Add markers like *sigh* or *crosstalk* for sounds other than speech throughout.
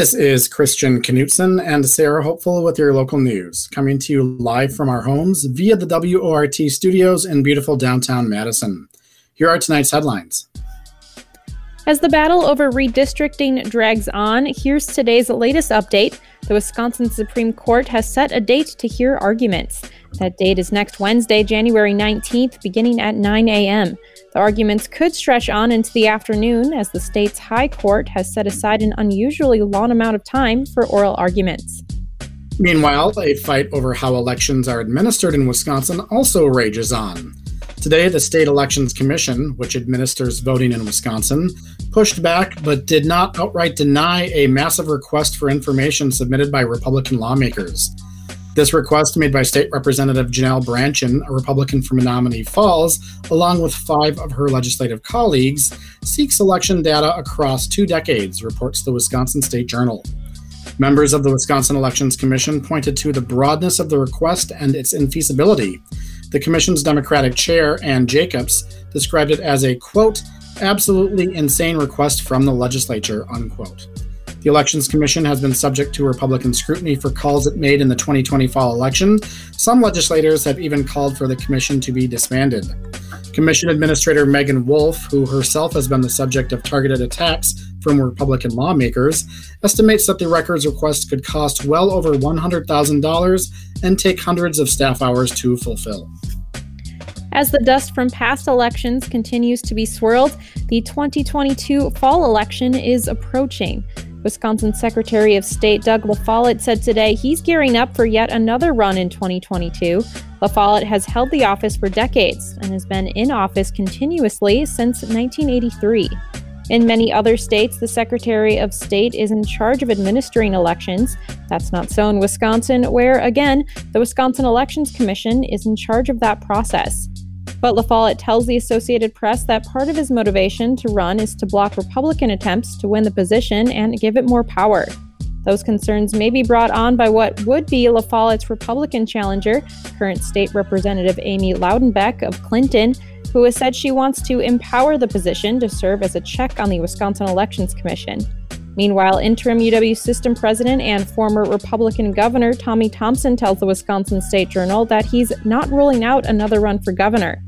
This is Christian Knutson and Sarah Hopeful with your local news, coming to you live from our homes via the WORT studios in beautiful downtown Madison. Here are tonight's headlines. As the battle over redistricting drags on, here's today's latest update. The Wisconsin Supreme Court has set a date to hear arguments. That date is next Wednesday, January 19th, beginning at 9 a.m. The arguments could stretch on into the afternoon as the state's high court has set aside an unusually long amount of time for oral arguments. Meanwhile, a fight over how elections are administered in Wisconsin also rages on. Today, the State Elections Commission, which administers voting in Wisconsin, pushed back but did not outright deny a massive request for information submitted by Republican lawmakers. This request, made by State Representative Janelle Brandtjen, a Republican from Menomonee Falls, along with five of her legislative colleagues, seeks election data across two decades, reports the Wisconsin State Journal. Members of the Wisconsin Elections Commission pointed to the broadness of the request and its infeasibility. The Commission's Democratic chair, Ann Jacobs, described it as a, quote, absolutely insane request from the legislature, unquote. The Elections Commission has been subject to Republican scrutiny for calls it made in the 2020 fall election. Some legislators have even called for the commission to be disbanded. Commission Administrator Meagan Wolfe, who herself has been the subject of targeted attacks from Republican lawmakers, estimates that the records request could cost well over $100,000 and take hundreds of staff hours to fulfill. As the dust from past elections continues to be swirled, the 2022 fall election is approaching. Wisconsin Secretary of State Doug LaFollette said today he's gearing up for yet another run in 2022. LaFollette has held the office for decades and has been in office continuously since 1983. In many other states, the Secretary of State is in charge of administering elections. That's not so in Wisconsin, where, again, the Wisconsin Elections Commission is in charge of that process. But LaFollette tells the Associated Press that part of his motivation to run is to block Republican attempts to win the position and give it more power. Those concerns may be brought on by what would be LaFollette's Republican challenger, current state representative Amy Loudenbeck of Clinton, who has said she wants to empower the position to serve as a check on the Wisconsin Elections Commission. Meanwhile, interim UW system president and former Republican governor Tommy Thompson tells the Wisconsin State Journal that he's not ruling out another run for governor.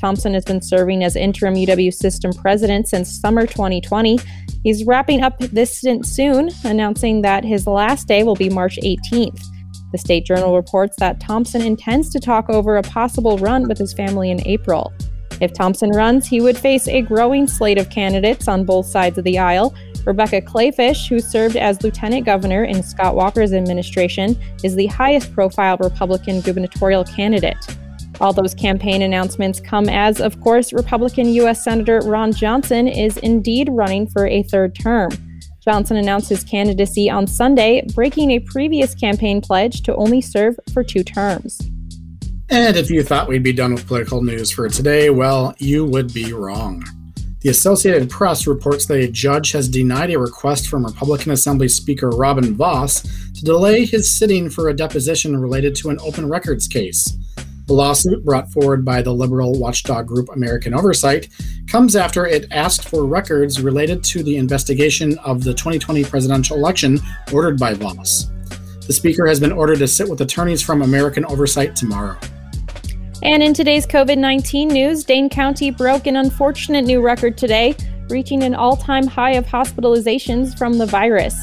Thompson has been serving as interim UW system president since summer 2020. He's wrapping up this stint soon, announcing that his last day will be March 18th. The State Journal reports that Thompson intends to talk over a possible run with his family in April. If Thompson runs, he would face a growing slate of candidates on both sides of the aisle, Rebecca Kleefisch, who served as lieutenant governor in Scott Walker's administration, is the highest profile Republican gubernatorial candidate. All those campaign announcements come as, of course, Republican U.S. Senator Ron Johnson is indeed running for a third term. Johnson announced his candidacy on Sunday, breaking a previous campaign pledge to only serve for two terms. And if you thought we'd be done with political news for today, well, you would be wrong. The Associated Press reports that a judge has denied a request from Republican Assembly Speaker Robin Vos to delay his sitting for a deposition related to an open records case. The lawsuit, brought forward by the liberal watchdog group American Oversight, comes after it asked for records related to the investigation of the 2020 presidential election ordered by Vos. The Speaker has been ordered to sit with attorneys from American Oversight tomorrow. And in today's COVID 19 news, Dane County broke an unfortunate new record today, reaching an all time high of hospitalizations from the virus.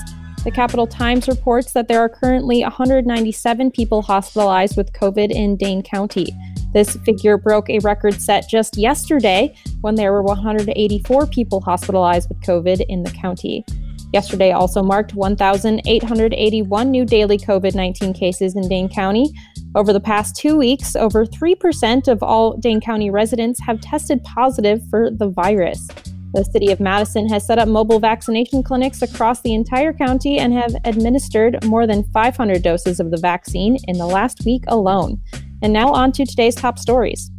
The Capital Times reports that there are currently 197 people hospitalized with COVID in Dane County. This figure broke a record set just yesterday when there were 184 people hospitalized with COVID in the county. Yesterday also marked 1,881 new daily COVID 19 cases in Dane County, over the past two weeks, over 3% of all Dane County residents have tested positive for the virus. The city of Madison has set up mobile vaccination clinics across the entire county and have administered more than 500 doses of the vaccine in the last week alone. And now on to today's top stories.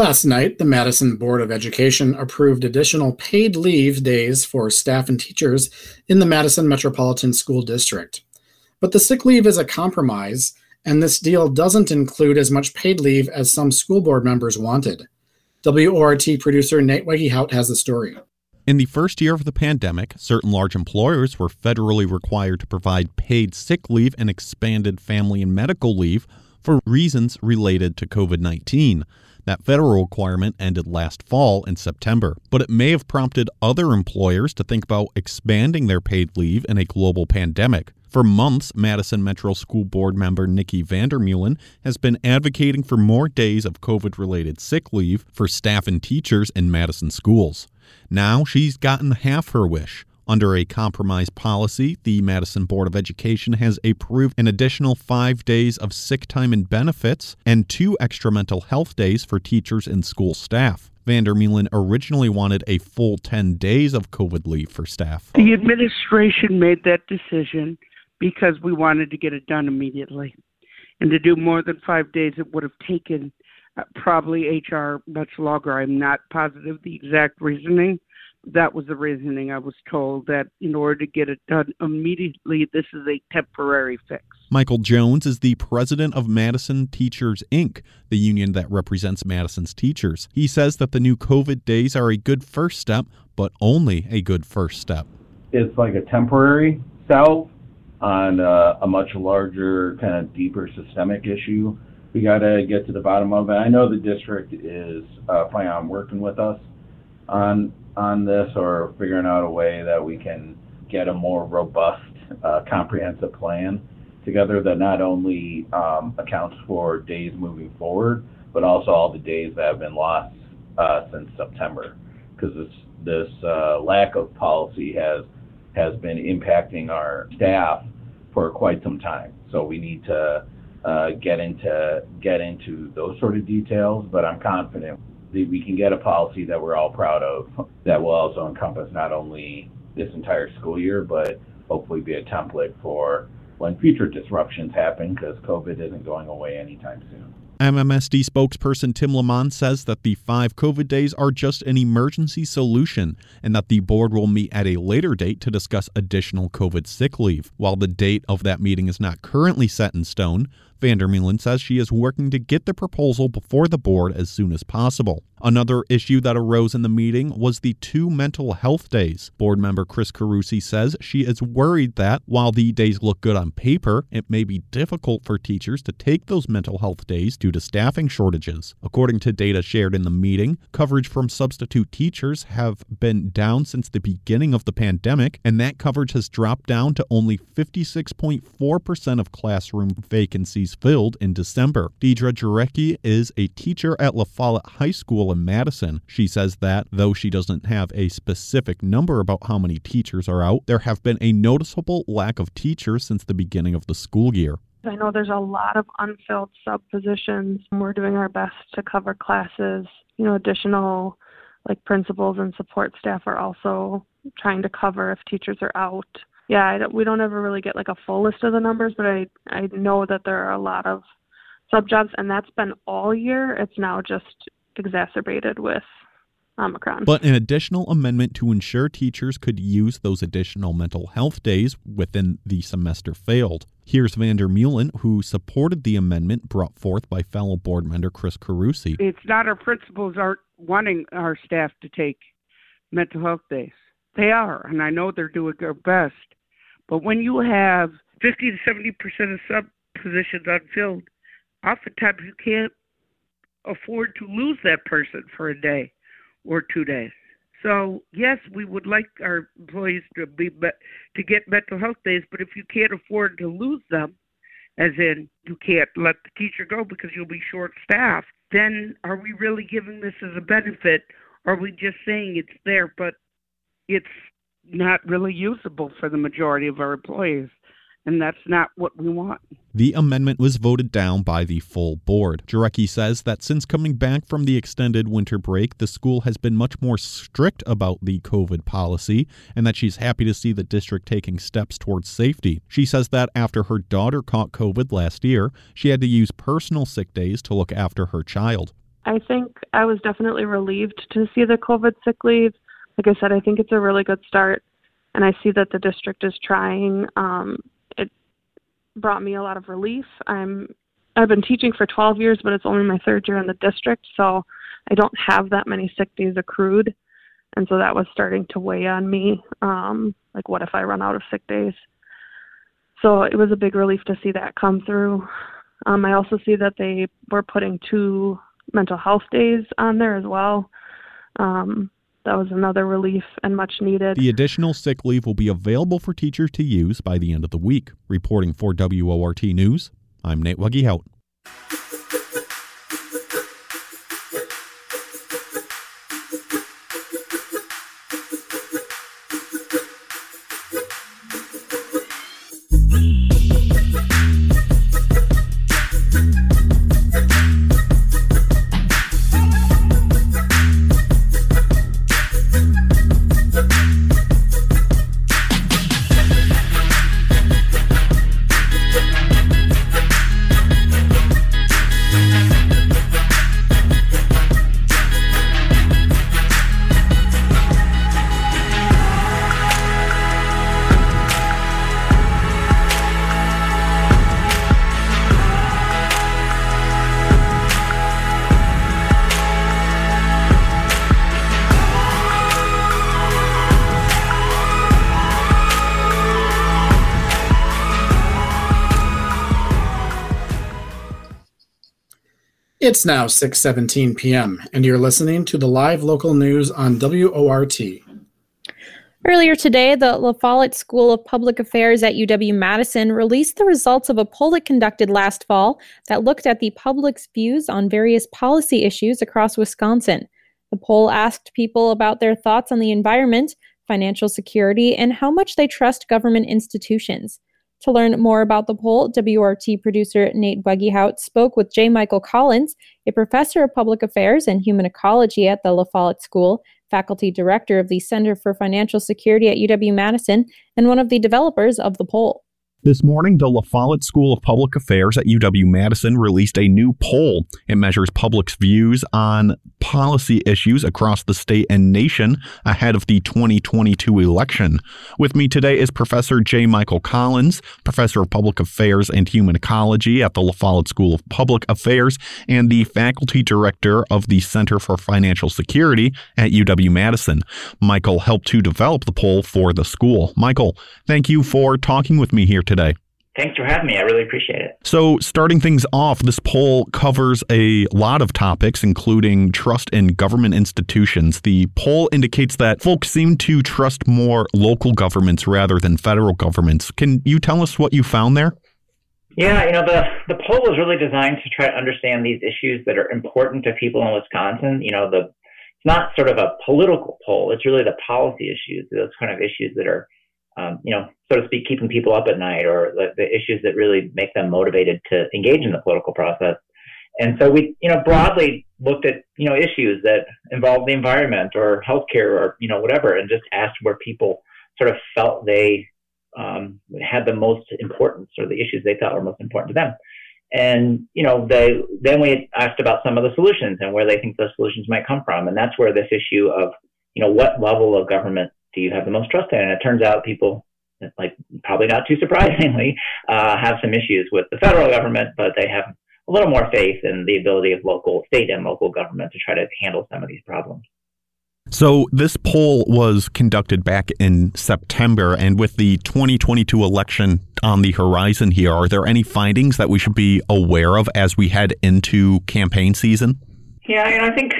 Last night, the Madison Board of Education approved additional paid leave days for staff and teachers in the Madison Metropolitan School District. But the sick leave is a compromise, and this deal doesn't include as much paid leave as some school board members wanted. WORT producer Nate Wegehout has the story. In the first year of the pandemic, certain large employers were federally required to provide paid sick leave and expanded family and medical leave for reasons related to COVID 19. That federal requirement ended last fall in September, but it may have prompted other employers to think about expanding their paid leave in a global pandemic. For months, Madison Metro School Board member Nikki Vandermeulen has been advocating for more days of COVID related sick leave for staff and teachers in Madison schools. Now she's gotten half her wish. Under a compromise policy, the Madison Board of Education has approved an additional five days of sick time and benefits and two extra mental health days for teachers and school staff. Vandermeulen originally wanted a full 10 days of COVID leave for staff. The administration made that decision because we wanted to get it done immediately. And to do more than five days, it would have taken uh, probably HR much longer. I'm not positive the exact reasoning. That was the reasoning I was told that in order to get it done immediately, this is a temporary fix. Michael Jones is the president of Madison Teachers Inc., the union that represents Madison's teachers. He says that the new COVID days are a good first step, but only a good first step. It's like a temporary salve on uh, a much larger, kind of deeper systemic issue. We got to get to the bottom of it. I know the district is uh, planning on working with us on on this or figuring out a way that we can get a more robust, uh, comprehensive plan together that not only um, accounts for days moving forward, but also all the days that have been lost uh, since September. Because this this uh, lack of policy has has been impacting our staff for quite some time. So we need to uh, get into get into those sort of details. But I'm confident that we can get a policy that we're all proud of that will also encompass not only this entire school year, but hopefully be a template for when future disruptions happen because COVID isn't going away anytime soon. MMSD spokesperson Tim LeMonds says that the five COVID days are just an emergency solution and that the board will meet at a later date to discuss additional COVID sick leave. While the date of that meeting is not currently set in stone, Vandermeulen says she is working to get the proposal before the board as soon as possible. Another issue that arose in the meeting was the two mental health days. Board member Chris Carusi says she is worried that while the days look good on paper, it may be difficult for teachers to take those mental health days due to staffing shortages. According to data shared in the meeting, coverage from substitute teachers have been down since the beginning of the pandemic, and that coverage has dropped down to only 56.4% of classroom vacancies filled in December. Deidre Jarecki is a teacher at La Follette High School Madison. She says that, though she doesn't have a specific number about how many teachers are out, there have been a noticeable lack of teachers since the beginning of the school year. I know there's a lot of unfilled sub positions. We're doing our best to cover classes. You know, additional like principals and support staff are also trying to cover if teachers are out. Yeah, don't, we don't ever really get like a full list of the numbers, but I I know that there are a lot of sub jobs, and that's been all year. It's now just exacerbated with Omicron. But an additional amendment to ensure teachers could use those additional mental health days within the semester failed. Here's Vandermeulen, who supported the amendment brought forth by fellow board member Chris Carusi. It's not our principals aren't wanting our staff to take mental health days. They are, and I know they're doing their best. But when you have 50 to 70 percent of sub positions unfilled, oftentimes you can't afford to lose that person for a day or two days. So yes, we would like our employees to be to get mental health days, but if you can't afford to lose them, as in you can't let the teacher go because you'll be short staffed, then are we really giving this as a benefit? Are we just saying it's there, but it's not really usable for the majority of our employees? And that's not what we want. The amendment was voted down by the full board. Jarecki says that since coming back from the extended winter break, the school has been much more strict about the COVID policy and that she's happy to see the district taking steps towards safety. She says that after her daughter caught COVID last year, she had to use personal sick days to look after her child. I think I was definitely relieved to see the COVID sick leave. Like I said, I think it's a really good start and I see that the district is trying um, brought me a lot of relief. I'm I've been teaching for 12 years, but it's only my third year in the district, so I don't have that many sick days accrued, and so that was starting to weigh on me. Um, like, what if I run out of sick days? So it was a big relief to see that come through. Um, I also see that they were putting two mental health days on there as well. Um, that was another relief and much needed. The additional sick leave will be available for teachers to use by the end of the week. Reporting for WORT News, I'm Nate Wuggyhout. It's now 6:17 p.m. and you're listening to the live local news on WORT. Earlier today, the La Follette School of Public Affairs at UW-Madison released the results of a poll it conducted last fall that looked at the public's views on various policy issues across Wisconsin. The poll asked people about their thoughts on the environment, financial security, and how much they trust government institutions. To learn more about the poll, WORT producer Nate Buggyhout spoke with J. Michael Collins, a professor of public affairs and human ecology at the La Follette School, faculty director of the Center for Financial Security at UW Madison, and one of the developers of the poll. This morning, the La Follette School of Public Affairs at UW Madison released a new poll. It measures public's views on policy issues across the state and nation ahead of the 2022 election. With me today is Professor J. Michael Collins, Professor of Public Affairs and Human Ecology at the La Follette School of Public Affairs and the Faculty Director of the Center for Financial Security at UW Madison. Michael helped to develop the poll for the school. Michael, thank you for talking with me here today. Thanks for having me. I really appreciate it. So, starting things off, this poll covers a lot of topics, including trust in government institutions. The poll indicates that folks seem to trust more local governments rather than federal governments. Can you tell us what you found there? Yeah, you know, the, the poll was really designed to try to understand these issues that are important to people in Wisconsin. You know, the it's not sort of a political poll, it's really the policy issues, those kind of issues that are um, you know, so to speak, keeping people up at night or the, the, issues that really make them motivated to engage in the political process. And so we, you know, broadly looked at, you know, issues that involve the environment or healthcare or, you know, whatever, and just asked where people sort of felt they um, had the most importance or the issues they thought were most important to them. And, you know, they, then we asked about some of the solutions and where they think those solutions might come from. And that's where this issue of, you know, what level of government do you have the most trust in? And it turns out people, like probably not too surprisingly, *laughs* uh, have some issues with the federal government, but they have a little more faith in the ability of local, state, and local government to try to handle some of these problems. So, this poll was conducted back in September, and with the 2022 election on the horizon here, are there any findings that we should be aware of as we head into campaign season? Yeah, and I think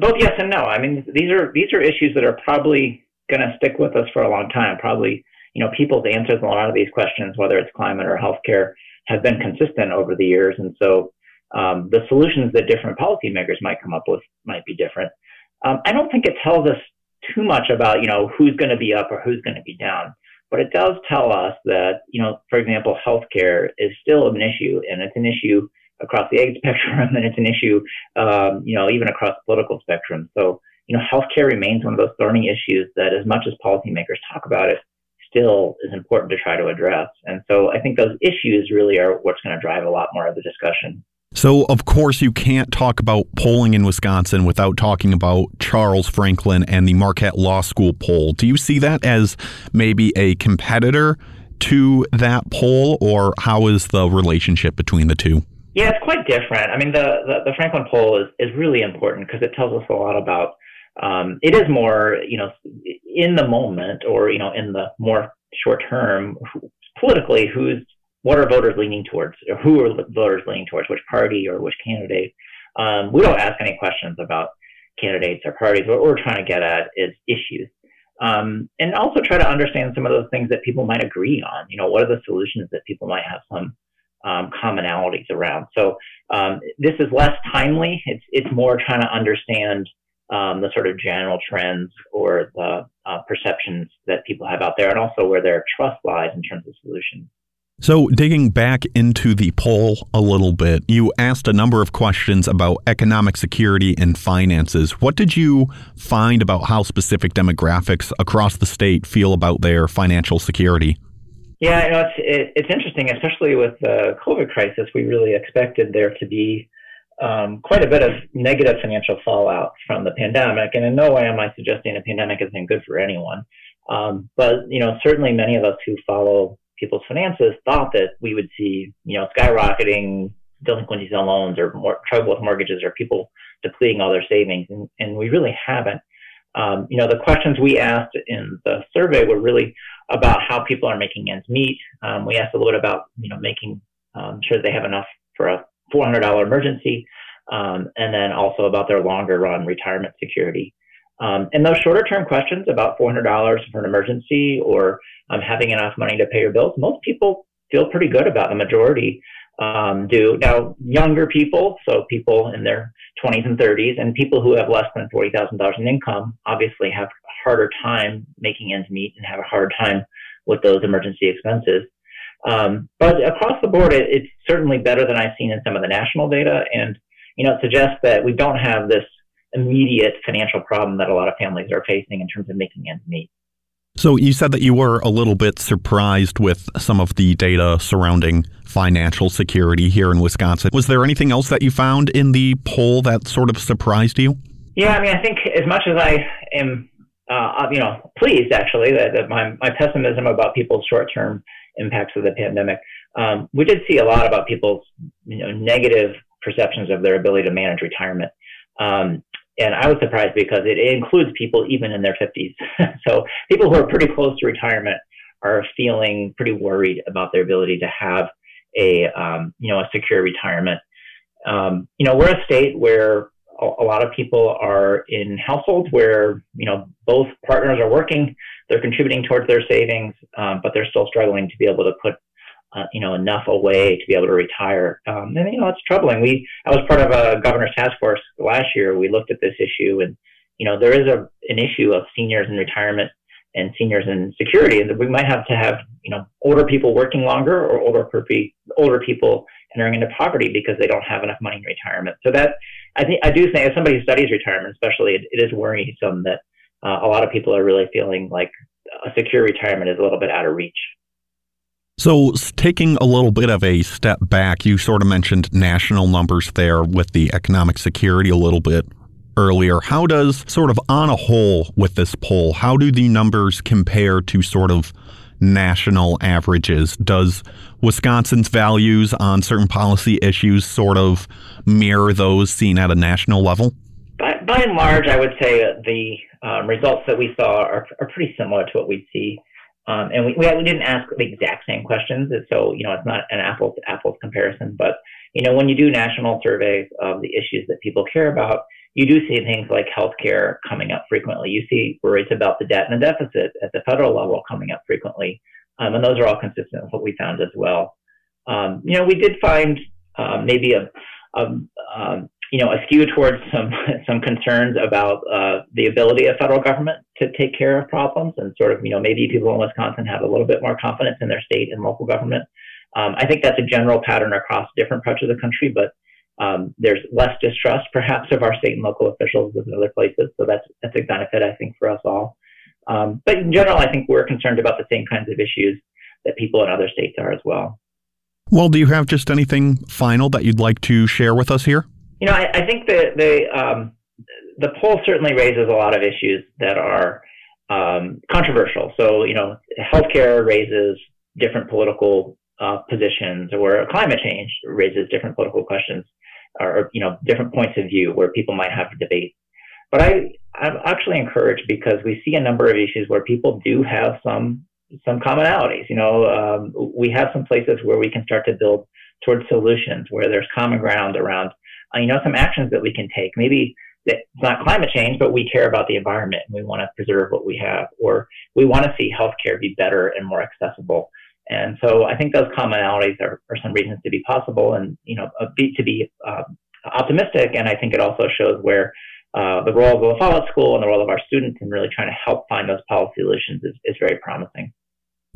both yes and no. I mean, these are these are issues that are probably going to stick with us for a long time. Probably, you know, people's answers on a lot of these questions, whether it's climate or healthcare, have been consistent over the years. And so um, the solutions that different policymakers might come up with might be different. Um, I don't think it tells us too much about, you know, who's going to be up or who's going to be down. But it does tell us that, you know, for example, healthcare is still an issue, and it's an issue across the age *laughs* spectrum, and it's an issue, um, you know, even across the political spectrum. So you know, healthcare remains one of those thorny issues that, as much as policymakers talk about it, still is important to try to address. And so I think those issues really are what's going to drive a lot more of the discussion. So, of course, you can't talk about polling in Wisconsin without talking about Charles Franklin and the Marquette Law School poll. Do you see that as maybe a competitor to that poll, or how is the relationship between the two? Yeah, it's quite different. I mean, the, the, the Franklin poll is, is really important because it tells us a lot about, um, it is more, you know, in the moment or, you know, in the more short term, politically, who's, what are voters leaning towards or who are voters leaning towards, which party or which candidate. Um, we don't ask any questions about candidates or parties. What we're trying to get at is issues. Um, and also try to understand some of those things that people might agree on. You know, what are the solutions that people might have some um, commonalities around? So um, this is less timely. It's it's more trying to understand um, the sort of general trends or the uh, perceptions that people have out there, and also where their trust lies in terms of solutions. So, digging back into the poll a little bit, you asked a number of questions about economic security and finances. What did you find about how specific demographics across the state feel about their financial security? Yeah, you know, it's it, it's interesting, especially with the COVID crisis. We really expected there to be um, quite a bit of negative financial fallout from the pandemic, and in no way am I suggesting a pandemic been good for anyone. Um, but you know, certainly many of us who follow people's finances thought that we would see, you know, skyrocketing delinquencies on loans or more trouble with mortgages or people depleting all their savings. And, and we really haven't. Um, you know, the questions we asked in the survey were really about how people are making ends meet. Um, we asked a little bit about, you know, making um, sure they have enough for a $400 emergency, um, and then also about their longer run retirement security. Um, and those shorter term questions about $400 for an emergency or um, having enough money to pay your bills, most people feel pretty good about. The majority um, do. Now, younger people, so people in their 20s and 30s, and people who have less than $40,000 in income, obviously have a harder time making ends meet and have a hard time with those emergency expenses. Um, but across the board, it, it's certainly better than I've seen in some of the national data, and you know, it suggests that we don't have this immediate financial problem that a lot of families are facing in terms of making ends meet. So you said that you were a little bit surprised with some of the data surrounding financial security here in Wisconsin. Was there anything else that you found in the poll that sort of surprised you? Yeah, I mean, I think as much as I am, uh, you know, pleased actually that, that my, my pessimism about people's short-term impacts of the pandemic, um, we did see a lot about people's, you know, negative perceptions of their ability to manage retirement. Um, and I was surprised because it, includes people even in their 50s. *laughs* so people who are pretty close to retirement are feeling pretty worried about their ability to have a um, you know a secure retirement. Um, you know, we're a state where a, lot of people are in households where you know both partners are working, they're contributing towards their savings, um, but they're still struggling to be able to put uh, you know, enough away to be able to retire. Um, and you know, it's troubling. We I was part of a governor's task force last year. We looked at this issue, and you know, there is a an issue of seniors in retirement and seniors in security, and we might have to have you know older people working longer or older older people entering into poverty because they don't have enough money in retirement. So that I think I do think as somebody who studies retirement, especially, it, it is worrisome that uh, a lot of people are really feeling like a secure retirement is a little bit out of reach. So, taking a little bit of a step back, you sort of mentioned national numbers there with the economic security a little bit earlier. How does, sort of on a whole, with this poll, how do the numbers compare to sort of national averages? Does Wisconsin's values on certain policy issues sort of mirror those seen at a national level? By, by and large, I would say the um, results that we saw are, are pretty similar to what we'd see um, and we, we, we didn't ask the exact same questions, so you know it's not an apples to apples comparison. But you know when you do national surveys of the issues that people care about, you do see things like healthcare coming up frequently. You see worries about the debt and the deficit at the federal level coming up frequently, um, and those are all consistent with what we found as well. Um, you know we did find um, maybe a, a um, you know, a skew towards some *laughs* some concerns about uh, the ability of federal government to take care of problems, and sort of, you know, maybe people in Wisconsin have a little bit more confidence in their state and local government. Um, I think that's a general pattern across different parts of the country, but um, there's less distrust, *laughs* perhaps, of our state and local officials than other places. So that's that's a benefit, I think, for us all. Um, but in general, I think we're concerned about the same kinds of issues that people in other states are as well. Well, do you have just anything final that you'd like to share with us here? You know, I, I think that the um, the poll certainly raises a lot of issues that are um, controversial. So, you know, healthcare raises different political uh, positions or climate change raises different political questions or, you know, different points of view where people might have debate. But I, I'm actually encouraged because we see a number of issues where people do have some, some commonalities. You know, um, we have some places where we can start to build towards solutions where there's common ground around, uh, you know, some actions that we can take. Maybe it's not climate change, but we care about the environment and we want to preserve what we have, or we want to see healthcare be better and more accessible. And so I think those commonalities are, are some reasons to be possible and, you know, be, to be uh, optimistic. And I think it also shows where uh, the role of the Follette School and the role of our students in really trying to help find those policy solutions is, is very promising.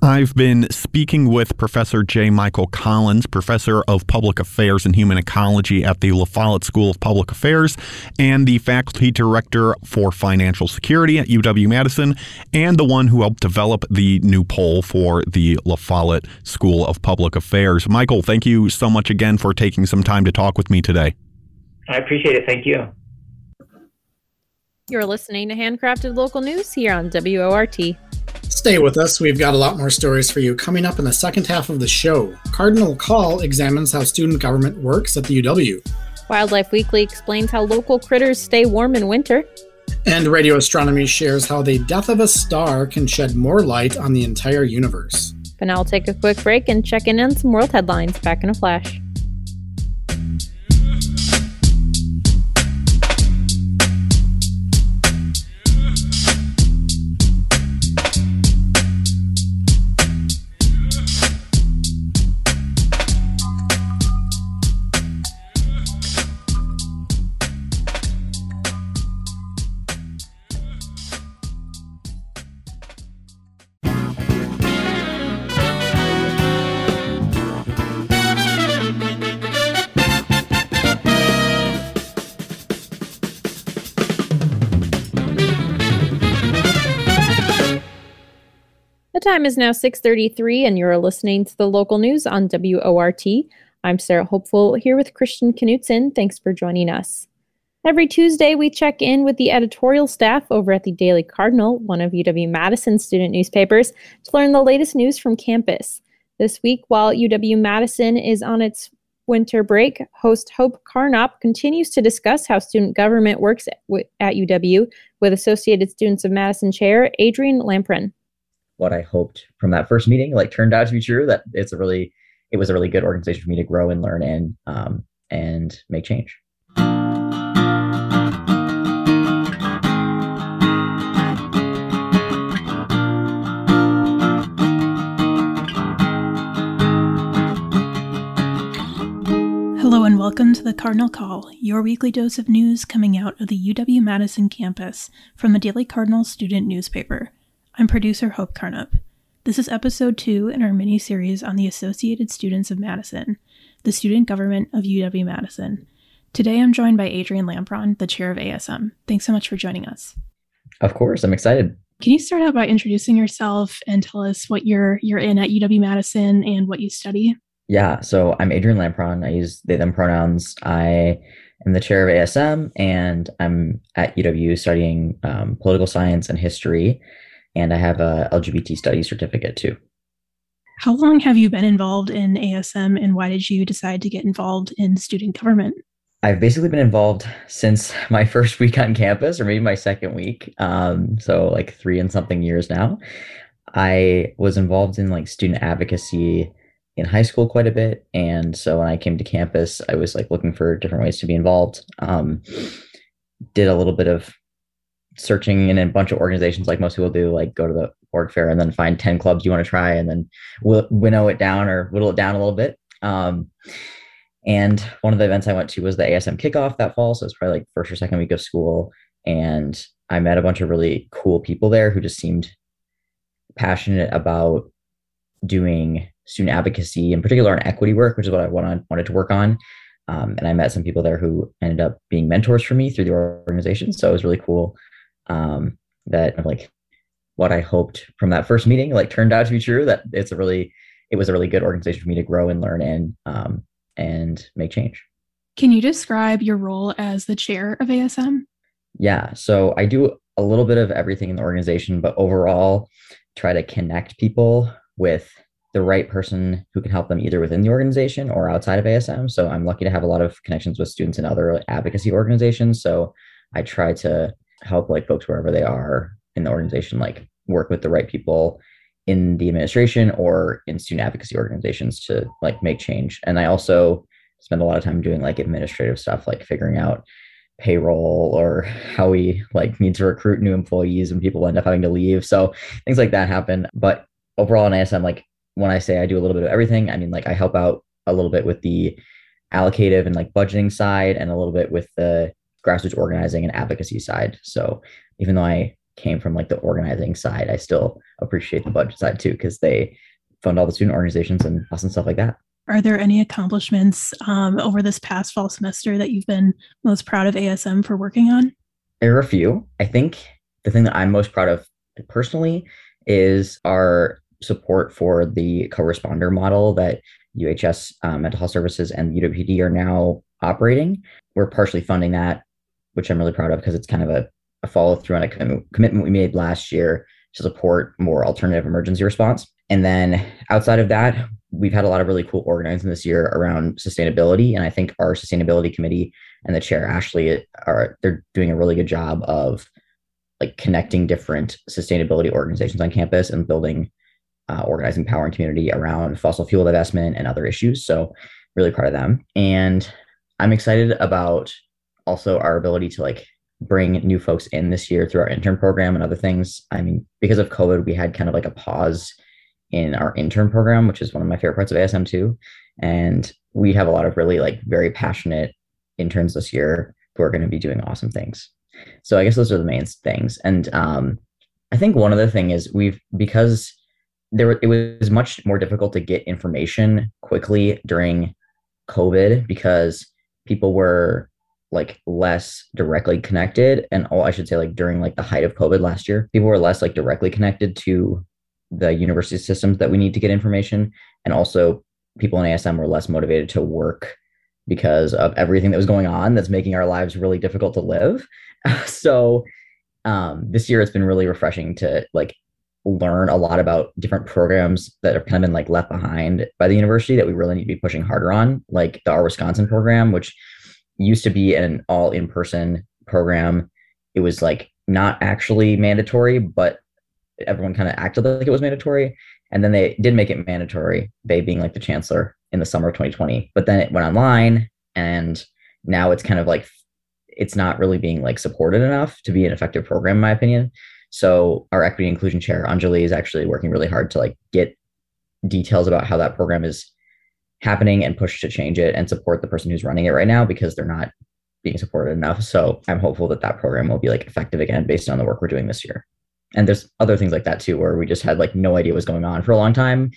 I've been speaking with Professor J. Michael Collins, Professor of Public Affairs and Human Ecology at the La Follette School of Public Affairs and the Faculty Director for Financial Security at UW Madison, and the one who helped develop the new poll for the La Follette School of Public Affairs. Michael, thank you so much again for taking some time to talk with me today. I appreciate it. Thank you. You're listening to Handcrafted Local News here on WORT. Stay with us. We've got a lot more stories for you coming up in the second half of the show. Cardinal Call examines how student government works at the UW. Wildlife Weekly explains how local critters stay warm in winter. And Radio Astronomy shares how the death of a star can shed more light on the entire universe. But now we'll take a quick break and check in on some world headlines back in a flash. Time is now 6:33 and you're listening to the local news on WORT. I'm Sarah Hopeful here with Christian Knutson. Thanks for joining us. Every Tuesday, we check in with the editorial staff over at the Daily Cardinal, one of UW Madison's student newspapers, to learn the latest news from campus. This week, while UW Madison is on its winter break, host Hope Carnop continues to discuss how student government works at UW with Associated Students of Madison Chair Adrian Lampron what I hoped from that first meeting like turned out to be true. That it's a really it was a really good organization for me to grow and learn in um, and make change. Hello and welcome to the Cardinal Call, your weekly dose of news coming out of the UW Madison campus from the Daily Cardinal student newspaper. I'm producer Hope Carnup. This is episode two in our mini series on the Associated Students of Madison, the student government of UW Madison. Today I'm joined by Adrian Lampron, the chair of ASM. Thanks so much for joining us. Of course, I'm excited. Can you start out by introducing yourself and tell us what you're you're in at UW Madison and what you study? Yeah, so I'm Adrian Lampron. I use they them pronouns. I am the chair of ASM, and I'm at UW studying um, political science and history and I have a LGBT studies certificate too. How long have you been involved in ASM and why did you decide to get involved in student government? I've basically been involved since *laughs* my first week on campus, or maybe my second week. Um, so, like three and something years now. I was involved in like student advocacy in high school quite a bit. And so when I came to campus, I was like looking for different ways to be involved. Um, did a little bit of searching in a bunch of organizations like most people do, like go to the org fair and then find 10 clubs you want to try and then winnow it down or whittle it down a little bit. Um, and one of the events I went to was the ASM kickoff that fall. So it's probably like first or second week of school. And I met a bunch of really cool people there who just seemed passionate about doing student advocacy, in particular on equity work, which is what I wanted, wanted to work on. Um, and I met some people there who ended up being mentors for me through the organization. So it was really cool um, that like what I hoped from that first meeting like turned out to be true. That it's a really it was a really good organization for me to grow and learn in um, and make change. Can you describe your role as the chair of ASM? Yeah, so I do a little bit of everything in the organization, but overall, try to connect people with the right person who can help them either within the organization or outside of ASM. So I'm lucky to have a lot of connections with students and other advocacy organizations. So I try to help like folks wherever they are in the organization, like work with the right people in the administration or in student advocacy organizations to like make change. And I also spend a lot of time doing like administrative stuff, like figuring out payroll or how we like need to recruit new employees and people end up having to leave. So things like that happen. But overall in ASM, like when I say I do a little bit of everything, I mean like I help out a little bit with the allocative and like budgeting side and a little bit with the grassroots organizing and advocacy side. So even though I came from like the organizing side, I still appreciate the budget side too because they fund all the student organizations and awesome stuff like that. Are there any accomplishments um, over this past fall semester that you've been most proud of ASM for working on? There are a few. I think the thing that I'm most proud of personally is our support for the co-responder model that UHS um, Mental Health Services and UWPD are now operating. We're partially funding that, which I'm really proud of because it's kind of a, a follow through on a commitment we made last year to support more alternative emergency response. And then outside of that, we've had a lot of really cool organizing this year around sustainability. And I think our sustainability committee and the chair, Ashley, are they're doing a really good job of like connecting different sustainability organizations on campus and building uh, organizing power and community around fossil fuel divestment and other issues. So really proud of them. And I'm excited about also our ability to like bring new folks in this year through our intern program and other things. I mean, because of COVID, we had kind of like a pause in our intern program, which is one of my favorite parts of ASM too. And we have a lot of really like very passionate interns this year who are going to be doing awesome things. So I guess those are the main things. And um, I think one other thing is we've because there it was much more difficult to get information quickly during COVID because people were like less directly connected and oh i should say like during like the height of covid last year people were less like directly connected to the university systems that we need to get information and also people in asm were less motivated to work because of everything that was going on that's making our lives really difficult to live. *laughs* So um, this year it's been really refreshing to like learn a lot about different programs that have kind of been like left behind by the university that we really need to be pushing harder on like the our wisconsin program which used to be an all in person program. It was like not actually mandatory, but everyone kind of acted like it was mandatory. And then they did make it mandatory, they being like the chancellor in the summer of 2020. But then it went online and now it's kind of like it's not really being like supported enough to be an effective program, in my opinion. So our equity inclusion chair, Anjali, is actually working really hard to like get details about how that program is happening and push to change it and support the person who's running it right now because they're not being supported enough. So I'm hopeful that that program will be like effective again based on the work we're doing this year. And there's other things like that too, where we just had like no idea was going on for a long time.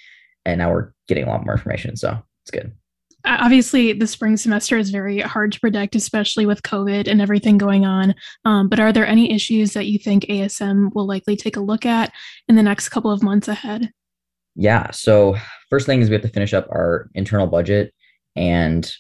And now we're getting a lot more information. So it's good. Obviously, the spring semester is very hard to predict, especially with COVID and everything going on. Um, but are there any issues that you think ASM will likely take a look at in the next couple of months ahead? Yeah. So first thing is we have to finish up our internal budget and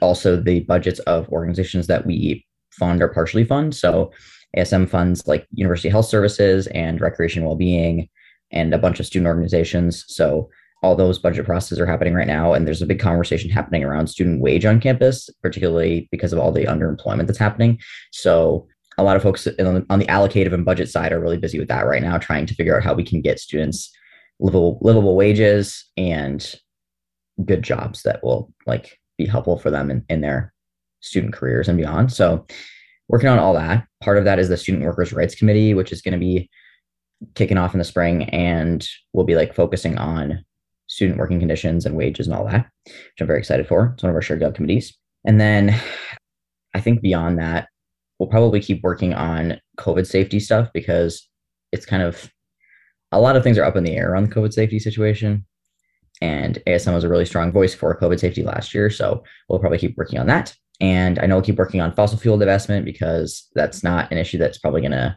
also the budgets of organizations that we fund or partially fund. So ASM funds like University Health Services and Recreation Wellbeing and a bunch of student organizations. So all those budget processes are happening right now. And there's a big conversation happening around student wage on campus, particularly because of all the underemployment that's happening. So a lot of folks on the allocative and budget side are really busy with that right now, trying to figure out how we can get students livable livable wages and good jobs that will like be helpful for them in, in their student careers and beyond. So working on all that. Part of that is the Student Workers' Rights Committee, which is going to be kicking off in the spring and we'll be like focusing on student working conditions and wages and all that, which I'm very excited for. It's one of our shared gov committees. And then I think beyond that, we'll probably keep working on COVID safety stuff because it's kind of a lot of things are up in the air on the COVID safety situation. And ASM was a really strong voice for COVID safety last year. So we'll probably keep working on that. And I know we'll keep working on fossil fuel divestment because that's not an issue that's probably going to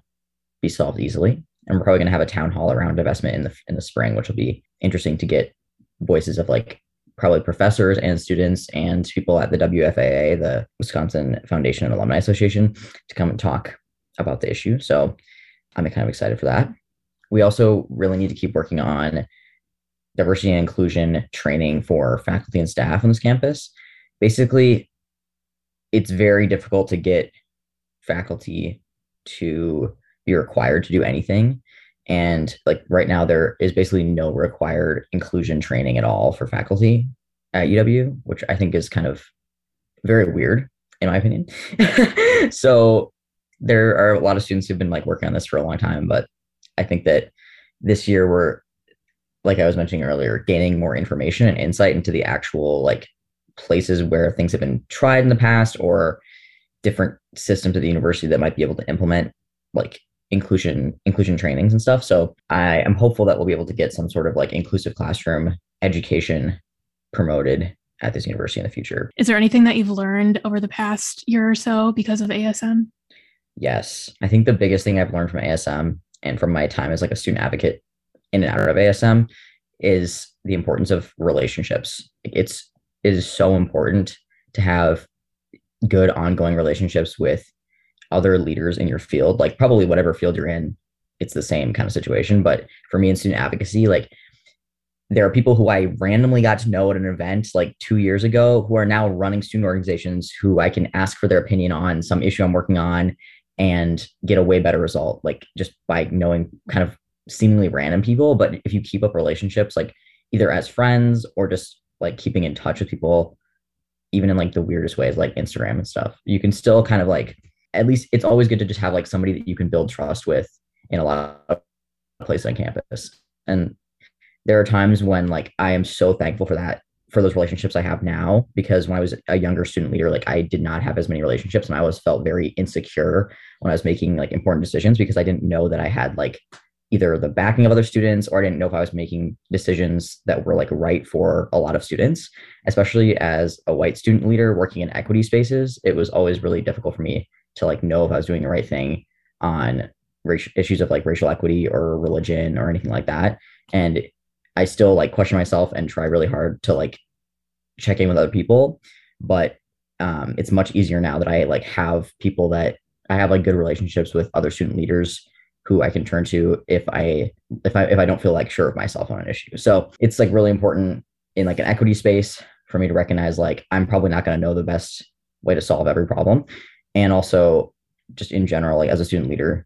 be solved easily. And we're probably going to have a town hall around divestment in the in the spring, which will be interesting to get voices of like probably professors and students and people at the WFAA, the Wisconsin Foundation and Alumni Association, to come and talk about the issue. So I'm kind of excited for that we also really need to keep working on diversity and inclusion training for faculty and staff on this campus. Basically, it's very difficult to get faculty to be required to do anything. And like right now, there is basically no required inclusion training at all for faculty at UW, which I think is kind of very weird, in my opinion. *laughs* so there are a lot of students who've been like working on this for a long time, but I think that this year we're like I was mentioning earlier, gaining more information and insight into the actual like places where things have been tried in the past or different systems at the university that might be able to implement like inclusion inclusion trainings and stuff. So I am hopeful that we'll be able to get some sort of like inclusive classroom education promoted at this university in the future. Is there anything that you've learned over the past year or so because of ASM? Yes. I think the biggest thing I've learned from ASM and from my time as like a student advocate in and out of ASM is the importance of relationships. It's it is so important to have good ongoing relationships with other leaders in your field, like probably whatever field you're in, it's the same kind of situation. But for me in student advocacy, like there are people who I randomly got to know at an event like two years ago who are now running student organizations who I can ask for their opinion on some issue I'm working on and get a way better result, like just by knowing kind of seemingly random people. But if you keep up relationships, like either as friends or just like keeping in touch with people, even in like the weirdest ways, like Instagram and stuff, you can still kind of like, at least it's always good to just have like somebody that you can build trust with in a lot of places on campus. And there are times when like I am so thankful for that for those relationships I have now because when I was a younger student leader, like I did not have as many relationships and I always felt very insecure when I was making like important decisions because I didn't know that I had like either the backing of other students or I didn't know if I was making decisions that were like right for a lot of students, especially as a white student leader working in equity spaces. It was always really difficult for me to like know if I was doing the right thing on issues of like racial equity or religion or anything like that. And I still like question myself and try really hard to like check in with other people. But um, it's much easier now that I like have people that I have like good relationships with other student leaders who I can turn to if I if I if I don't feel like sure of myself on an issue. So it's like really important in like an equity space for me to recognize like I'm probably not going to know the best way to solve every problem. And also just in general, like as a student leader,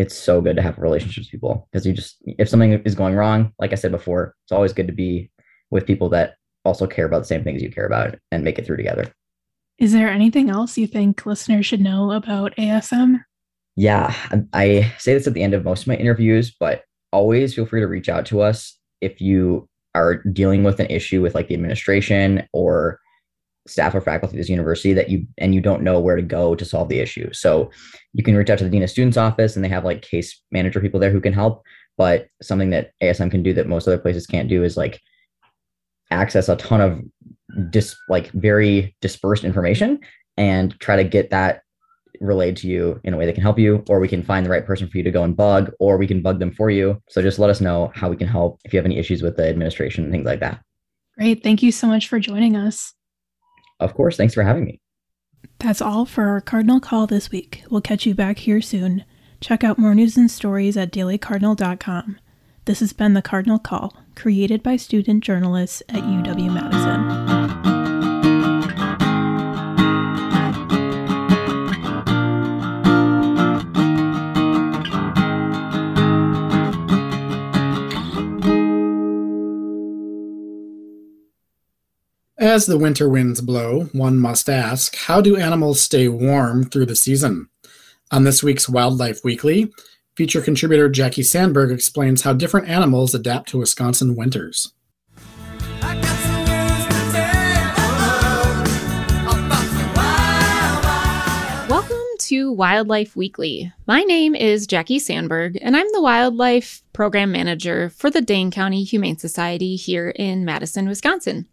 it's so good to have relationships with people because you just if something is going wrong, like I said before, it's always good to be with people that also care about the same things you care about and make it through together. Is there anything else you think listeners should know about ASM? yeah, I say this at the end of most of my interviews, but always feel free to reach out to us if you are dealing with an issue with like the administration or staff or faculty at this university that you and you don't know where to go to solve the issue. So you can reach out to the dean of students office and they have like case manager people there who can help. But something that ASM can do that most other places can't do is like access a ton of dis like very dispersed information and try to get that relayed to you in a way that can help you, or we can find the right person for you to go and bug, or we can bug them for you. So just let us know how we can help if you have any issues with the administration and things like that. Great. Thank you so much for joining us. Of course. Thanks for having me. That's all for our Cardinal Call this week. We'll catch you back here soon. Check out more news and stories at dailycardinal.com. This has been the Cardinal Call, created by student journalists at UW Madison. As the winter winds blow, one must ask how do animals stay warm through the season? On this week's Wildlife Weekly, feature contributor Jackie Sandberg explains how different animals adapt to Wisconsin winters. Welcome to Wildlife Weekly. My name is Jackie Sandberg, and I'm the Wildlife Program Manager for the Dane County Humane Society here in Madison, Wisconsin.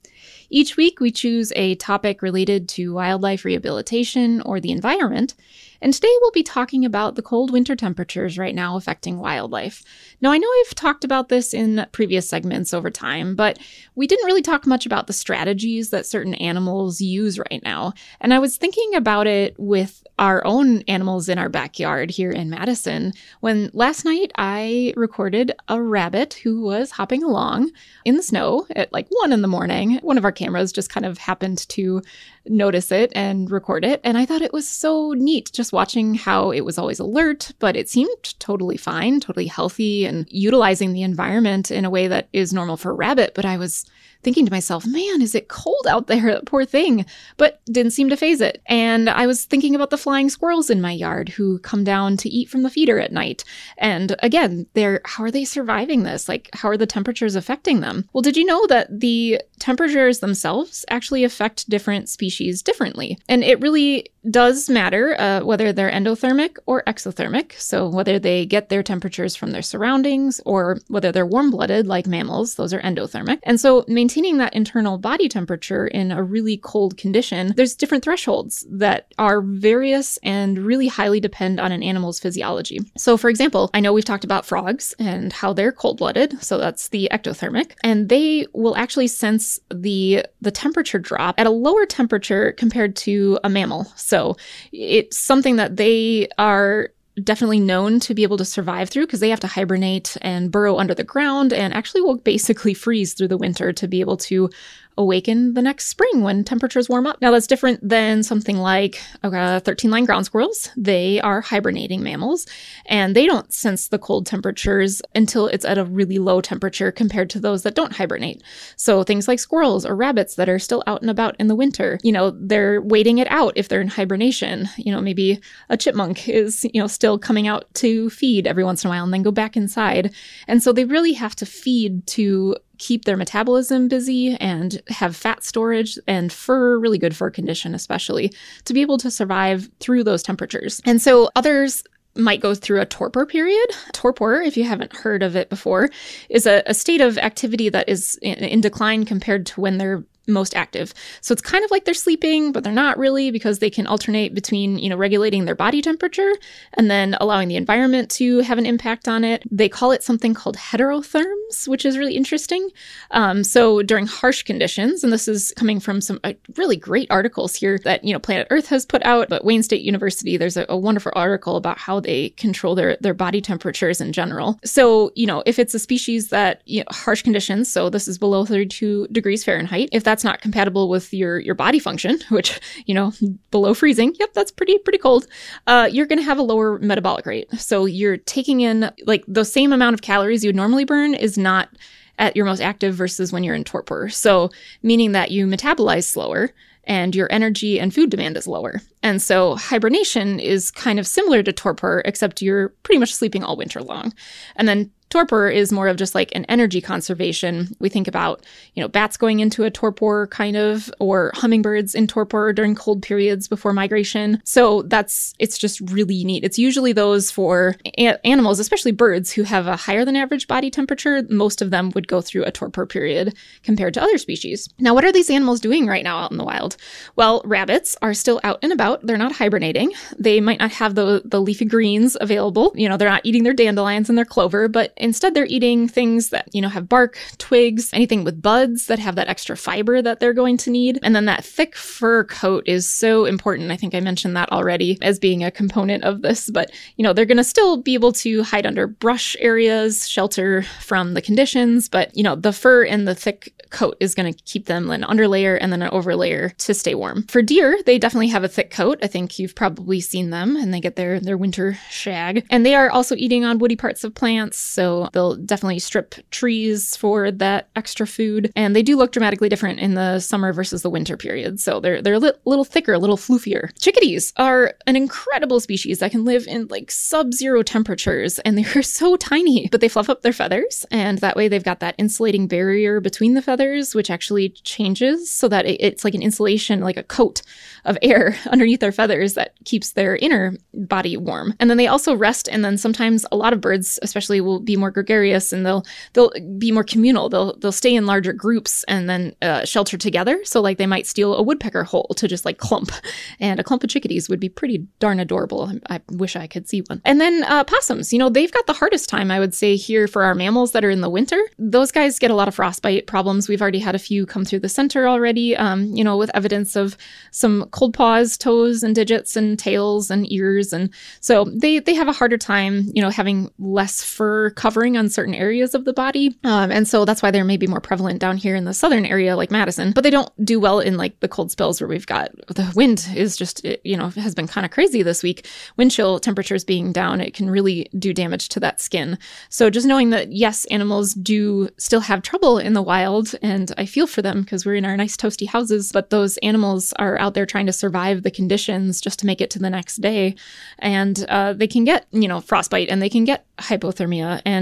Each week, we choose a topic related to wildlife rehabilitation or the environment, And today we'll be talking about the cold winter temperatures right now affecting wildlife. Now, I know I've talked about this in previous segments over time, but we didn't really talk much about the strategies that certain animals use right now. And I was thinking about it with our own animals in our backyard here in Madison when last night I recorded a rabbit who was hopping along in the snow at like one in the morning. One of our cameras just kind of happened to notice it and record it. And I thought it was so neat just watching how it was always alert, but it seemed totally fine, totally healthy, and utilizing the environment in a way that is normal for a rabbit. But I was thinking to myself, man, is it cold out there? *laughs* Poor thing. But didn't seem to faze it. And I was thinking about the flying squirrels in my yard who come down to eat from the feeder at night. And again, they're how are they surviving this? Like, how are the temperatures affecting them? Well, did you know that the temperatures themselves actually affect different species differently? And it really does matter uh, whether they're endothermic or exothermic. So, whether they get their temperatures from their surroundings or whether they're warm blooded like mammals, those are endothermic. And so, maintaining that internal body temperature in a really cold condition, there's different thresholds that are various and really highly depend on an animal's physiology. So, for example, I know we've talked about frogs and how they're cold blooded. So, that's the ectothermic. And they will actually sense the, the temperature drop at a lower temperature compared to a mammal. So, it's something that they are definitely known to be able to survive through because they have to hibernate and burrow under the ground and actually will basically freeze through the winter to be able to awaken the next spring when temperatures warm up. Now, that's different than something like uh, 13 line ground squirrels. They are hibernating mammals and they don't sense the cold temperatures until it's at a really low temperature compared to those that don't hibernate. So, things like squirrels or rabbits that are still out and about in the winter, you know, they're waiting it out if they're in hibernation. You know, maybe a chipmunk is, you know, still coming out to feed every once in a while and then go back inside. And so they really have to feed to keep their metabolism busy and have fat storage and fur, really good fur condition, especially to be able to survive through those temperatures. And so others might go through a torpor period. Torpor, if you haven't heard of it before, is a, a state of activity that is in, in, decline compared to when they're most active. So it's kind of like they're sleeping, but they're not really because they can alternate between, you know, regulating their body temperature and then allowing the environment to have an impact on it. They call it something called heterotherms, which is really interesting. Um, so during harsh conditions, and this is coming from some uh, really great articles here that, you know, Planet Earth has put out, but Wayne State University, there's a, a wonderful article about how they control their, their body temperatures in general. So, you know, if it's a species that, you know, harsh conditions, so this is below 32 degrees Fahrenheit, if that's that's not compatible with your your body function, *laughs* which you know below freezing, yep, that's pretty pretty cold. Uh, you're going to have a lower metabolic rate, so you're taking in like the same amount of calories you would normally burn is not at your most active versus when you're in torpor. So meaning that you metabolize slower and your energy and food demand is lower. And so hibernation is kind of similar to torpor, except you're pretty much sleeping all winter long. And then Torpor is more of just like an energy conservation. We think about, you know, bats going into a torpor kind of, or hummingbirds in torpor during cold periods before migration. So that's, it's just really neat. It's usually those for a- animals, especially birds who have a higher than average body temperature. Most of them would go through a torpor period compared to other species. Now, what are these animals doing right now out in the wild? Well, rabbits are still out and about. They're not hibernating. They might not have the, the leafy greens available. You know, they're not eating their dandelions and their clover, but Instead, they're eating things that, you know, have bark, twigs, anything with buds that have that extra fiber that they're going to need. And then that thick fur coat is so important. I think I mentioned that already as being a component of this, but, you know, they're going to still be able to hide under brush areas, shelter from the conditions, but, you know, the fur and the thick coat is going to keep them an underlayer and then an overlayer to stay warm. For deer, they definitely have a thick coat. I think you've probably seen them and they get their, their winter shag. And they are also eating on woody parts of plants. So so they'll definitely strip trees for that extra food. And they do look dramatically different in the summer versus the winter period. So they're they're a li- little thicker, a little floofier. Chickadees are an incredible species that can live in like sub-zero temperatures and they're *laughs* so tiny, but they fluff up their feathers and that way they've got that insulating barrier between the feathers which actually changes so that it, it's like an insulation like a coat of air *laughs* underneath their feathers that keeps their inner body warm. And then they also rest and then sometimes a lot of birds especially will be more gregarious and they'll they'll be more communal. They'll they'll stay in larger groups and then uh, shelter together. So like they might steal a woodpecker hole to just like clump, *laughs* and a clump of chickadees would be pretty darn adorable. I, wish I could see one. And then uh, possums, you know, they've got the hardest time I would say here for our mammals that are in the winter. Those guys get a lot of frostbite problems. We've already had a few come through the center already. Um, you know, with evidence of some cold paws, toes, and digits, and tails and ears, and so they they have a harder time, you know, having less fur covering on certain areas of the body, um, and so that's why they're maybe more prevalent down here in the southern area, like Madison. But they don't do well in like the cold spells where we've got the wind is just you know has been kind of crazy this week. Wind chill temperatures being down, it can really do damage to that skin. So just knowing that yes, animals do still have trouble in the wild, and I feel for them because we're in our nice toasty houses, but those animals are out there trying to survive the conditions just to make it to the next day. And uh, they can get, you know, frostbite and they can get hypothermia. And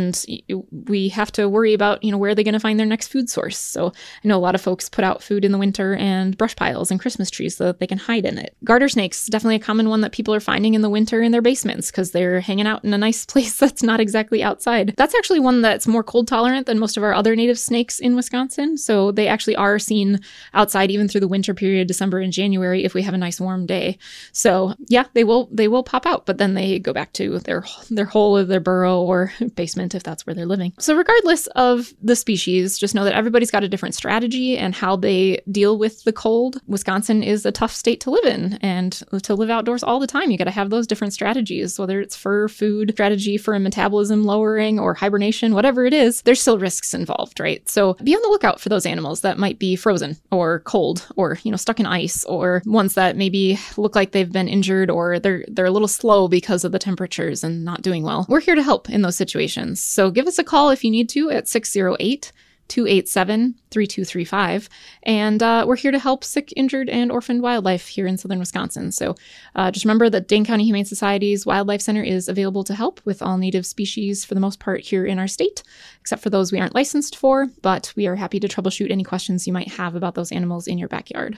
we have to worry about, you know, where are they going to find their next food source? So I know a lot of folks put out food in the winter and brush piles and Christmas trees so that they can hide in it. Garter snakes, definitely a common one that people are finding in the winter in their basements because they're hanging out in a nice *laughs* place that's not exactly outside. That's actually one that's more cold tolerant than most of our other native snakes in Wisconsin. So they actually are seen outside even through the winter period, December and January, if we have a nice warm day. So yeah, they will they will pop out, but then they go back to their their hole or their burrow or *laughs* basement if that's where they're living. So regardless of the species, just know that everybody's got a different strategy and how they deal with the cold. Wisconsin is a tough state to live in and to live outdoors all the time. You got to have those different strategies, whether it's for food strategy for a metabolism lowering or hibernation, whatever it is. There's still risks involved, right? So be on the lookout for those animals that might be frozen or cold or you know stuck in ice or ones that maybe look like they've been injured or they're they're a little slow because of the temperatures and not doing well. We're here to help in those situations. So give us a call if you need to at 608 287 3235. And uh, we're here to help sick, injured, and orphaned wildlife here in southern Wisconsin. So uh, just remember that Dane County Humane Society's Wildlife Center is available to help with all native species for the most part here in our state, except for those we aren't licensed for. But we are happy to troubleshoot any questions you might have about those animals in your backyard.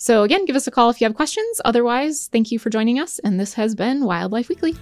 So, again, give us a call if you have questions. Otherwise, thank you for joining us. And this has been Wildlife Weekly.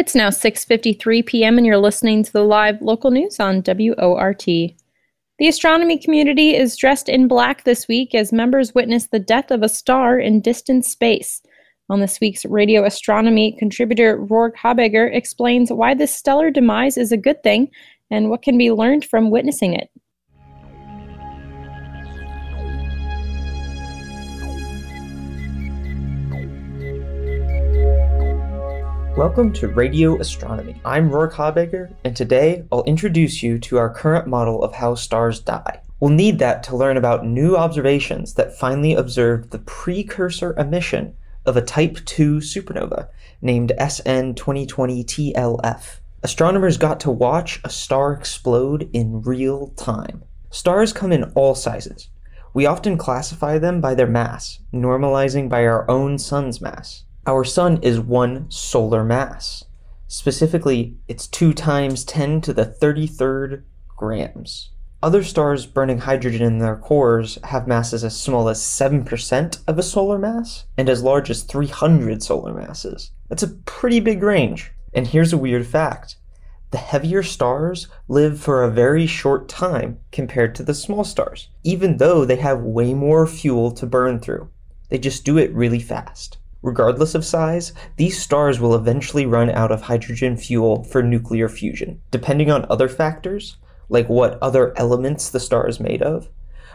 It's now 6:53 p.m. and you're listening to the live local news on WORT. The astronomy community is dressed in black this week as members witness the death of a star in distant space. On this week's radio astronomy, contributor Rourke Habegger explains why this stellar demise is a good thing and what can be learned from witnessing it. Welcome to Radio Astronomy. I'm Rourke Habegger, and today I'll introduce you to our current model of how stars die. We'll need that to learn about new observations that finally observed the precursor emission of a Type 2 supernova named SN 2020 TLF. Astronomers got to watch a star explode in real time. Stars come in all sizes. We often classify them by their mass, normalizing by our own sun's mass. Our sun is one solar mass. Specifically, it's 2 times 10 to the 33rd grams. Other stars burning hydrogen in their cores have masses as small as 7% of a solar mass and as large as 300 solar masses. That's a pretty big range. And here's a weird fact the heavier stars live for a very short time compared to the small stars, even though they have way more fuel to burn through. They just do it really fast. Regardless of size, these stars will eventually run out of hydrogen fuel for nuclear fusion. Depending on other factors, like what other elements the star is made of,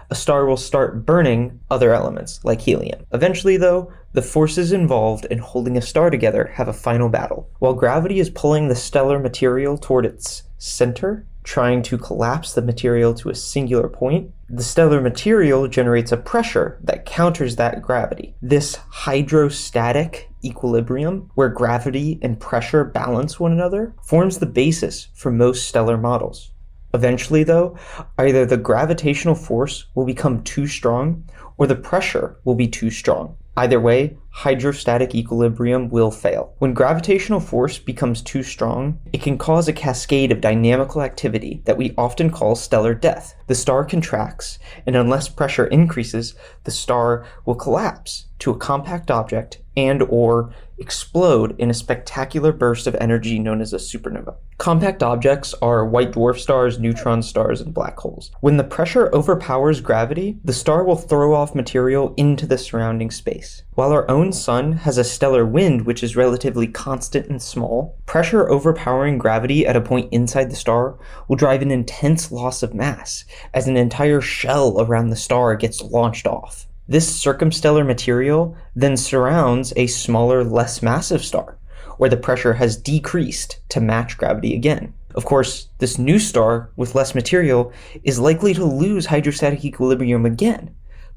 a star will start burning other elements, like helium. Eventually, though, the forces involved in holding a star together have a final battle. While gravity is pulling the stellar material toward its center, trying to collapse the material to a singular point, the stellar material generates a pressure that counters that gravity. This hydrostatic equilibrium, where gravity and pressure balance one another, forms the basis for most stellar models. Eventually, though, either the gravitational force will become too strong or the pressure will be too strong. Either way, hydrostatic equilibrium will fail. When gravitational force becomes too strong, it can cause a cascade of dynamical activity that we often call stellar death. The star contracts, and unless pressure increases, the star will collapse to a compact object and or explode in a spectacular burst of energy known as a supernova. Compact objects are white dwarf stars, neutron stars, and black holes. When the pressure overpowers gravity, the star will throw off material into the surrounding space. While our own sun has a stellar wind which is relatively constant and small, pressure overpowering gravity at a point inside the star will drive an intense loss of mass as an entire shell around the star gets launched off. This circumstellar material then surrounds a smaller, less massive star, where the pressure has decreased to match gravity again. Of course, this new star with less material is likely to lose hydrostatic equilibrium again,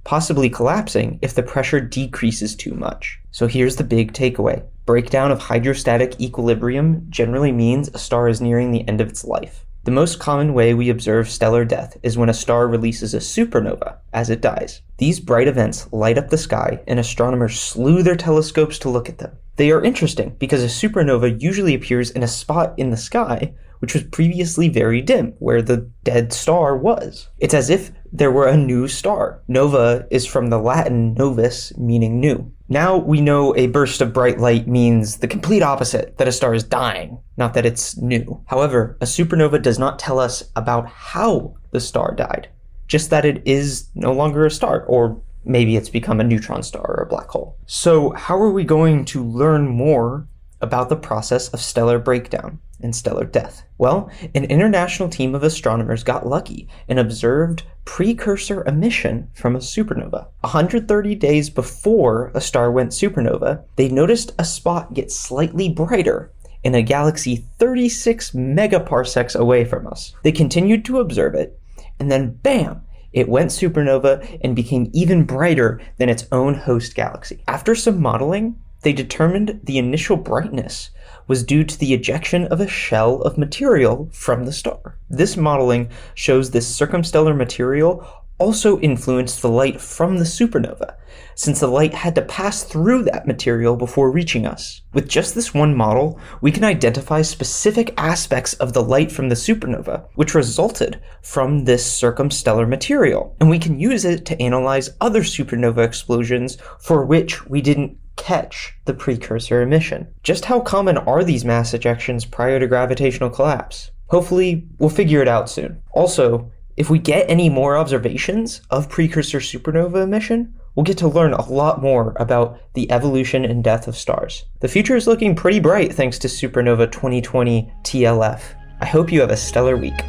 possibly collapsing if the pressure decreases too much. So here's the big takeaway. Breakdown of hydrostatic equilibrium generally means a star is nearing the end of its life. The most common way we observe stellar death is when a star releases a supernova as it dies. These bright events light up the sky, and astronomers slew their telescopes to look at them. They are interesting because a supernova usually appears in a spot in the sky which was previously very dim, where the dead star was. It's as if there were a new star. Nova is from the Latin novus, meaning new. Now we know a burst of bright light means the complete opposite that a star is dying, not that it's new. However, a supernova does not tell us about how the star died, just that it is no longer a star, or maybe it's become a neutron star or a black hole. So, how are we going to learn more about the process of stellar breakdown? and stellar death? Well, an international team of astronomers got lucky and observed precursor emission from a supernova. 130 days before a star went supernova, they noticed a spot get slightly brighter in a galaxy 36 megaparsecs away from us. They continued to observe it, and then bam! It went supernova and became even brighter than its own host galaxy. After some modeling, they determined the initial brightness was due to the ejection of a shell of material from the star. This modeling shows this circumstellar material also influenced the light from the supernova, since the light had to pass through that material before reaching us. With just this one model, we can identify specific aspects of the light from the supernova, which resulted from this circumstellar material, and we can use it to analyze other supernova explosions for which we didn't catch the precursor emission. Just how common are these mass ejections prior to gravitational collapse? Hopefully, we'll figure it out soon. Also, if we get any more observations of precursor supernova emission, we'll get to learn a lot more about the evolution and death of stars. The future is looking pretty bright thanks to Supernova 2020 TLF. I hope you have a stellar week.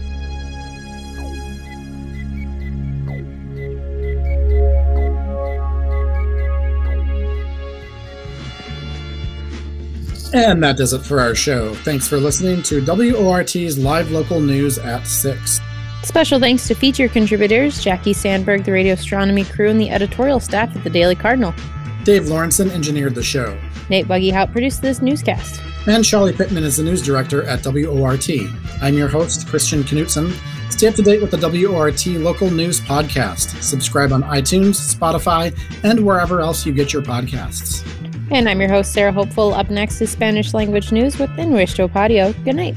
And that does it for our show. Thanks for listening to WORT's live local news at 6. Special thanks to feature contributors Jackie Sandberg, the radio astronomy crew, and the editorial staff at the Daily Cardinal. Dave Lawrenson engineered the show. Nate Buggyhout produced this newscast. And Charlie Pittman is the news director at WORT. I'm your host, Christian Knutson. Stay up to date with the WORT local news podcast. Subscribe on iTunes, Spotify, and wherever else you get your podcasts. And I'm your host, Sarah Hopeful. Up next is Spanish language news with Nuestro Patio. Good night.